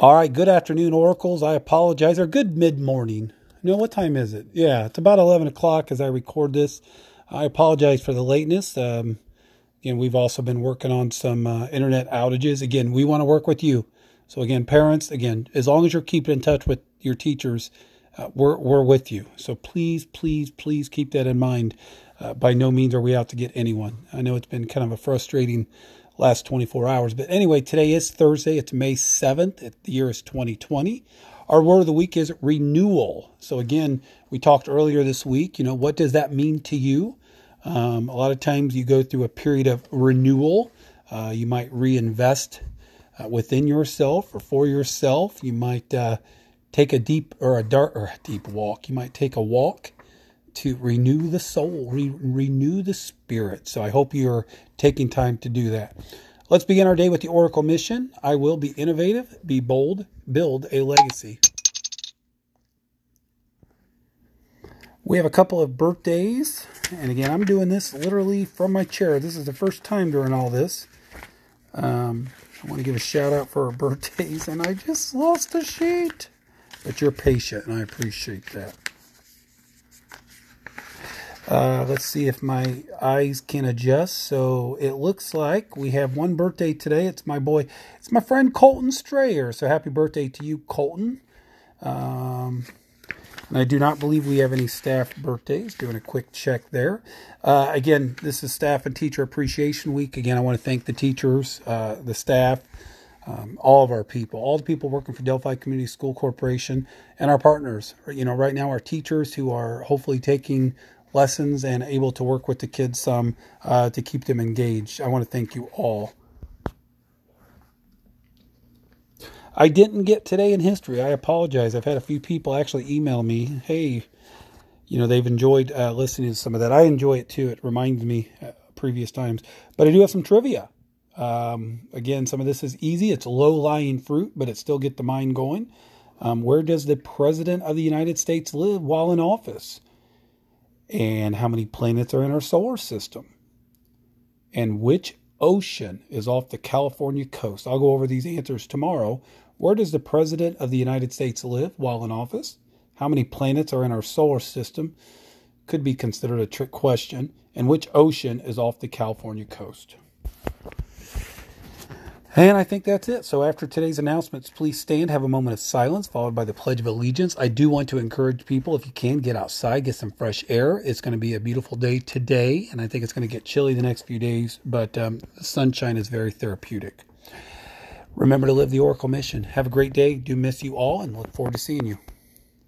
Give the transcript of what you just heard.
All right, good afternoon, Oracles. I apologize, or good mid morning. No, what time is it? Yeah, it's about 11 o'clock as I record this. I apologize for the lateness. Um, again, we've also been working on some uh, internet outages. Again, we want to work with you. So, again, parents, again, as long as you're keeping in touch with your teachers, uh, we're, we're with you. So, please, please, please keep that in mind. Uh, by no means are we out to get anyone. I know it's been kind of a frustrating last 24 hours. But anyway, today is Thursday. It's May 7th. The year is 2020. Our word of the week is renewal. So, again, we talked earlier this week, you know, what does that mean to you? Um, a lot of times you go through a period of renewal. Uh, you might reinvest uh, within yourself or for yourself. You might uh, take a deep or a dark or a deep walk. You might take a walk to renew the soul, re- renew the spirit. So I hope you're taking time to do that. Let's begin our day with the Oracle mission. I will be innovative, be bold, build a legacy. We have a couple of birthdays, and again, I'm doing this literally from my chair. This is the first time during all this. Um, I want to give a shout out for our birthdays, and I just lost the sheet. But you're patient, and I appreciate that. Uh, let's see if my eyes can adjust. So it looks like we have one birthday today. It's my boy, it's my friend Colton Strayer. So happy birthday to you, Colton. Um, and I do not believe we have any staff birthdays. Doing a quick check there. Uh, again, this is Staff and Teacher Appreciation Week. Again, I want to thank the teachers, uh, the staff, um, all of our people, all the people working for Delphi Community School Corporation, and our partners. You know, right now, our teachers who are hopefully taking lessons and able to work with the kids some uh, to keep them engaged. I want to thank you all. I didn't get today in history. I apologize. I've had a few people actually email me, hey, you know, they've enjoyed uh, listening to some of that. I enjoy it too. It reminds me uh, previous times. But I do have some trivia. Um, again, some of this is easy. It's low lying fruit, but it still get the mind going. Um, where does the President of the United States live while in office? And how many planets are in our solar system, and which ocean is off the California coast. I'll go over these answers tomorrow. Where does the President of the United States live while in office? How many planets are in our solar system? Could be considered a trick question. And which ocean is off the California coast? And I think that's it. So after today's announcements, please stand, have a moment of silence, followed by the Pledge of Allegiance. I do want to encourage people, if you can, get outside, get some fresh air. It's going to be a beautiful day today, and I think it's going to get chilly the next few days, but um, sunshine is very therapeutic. Remember to live the Oracle mission. Have a great day. Do miss you all, and look forward to seeing you.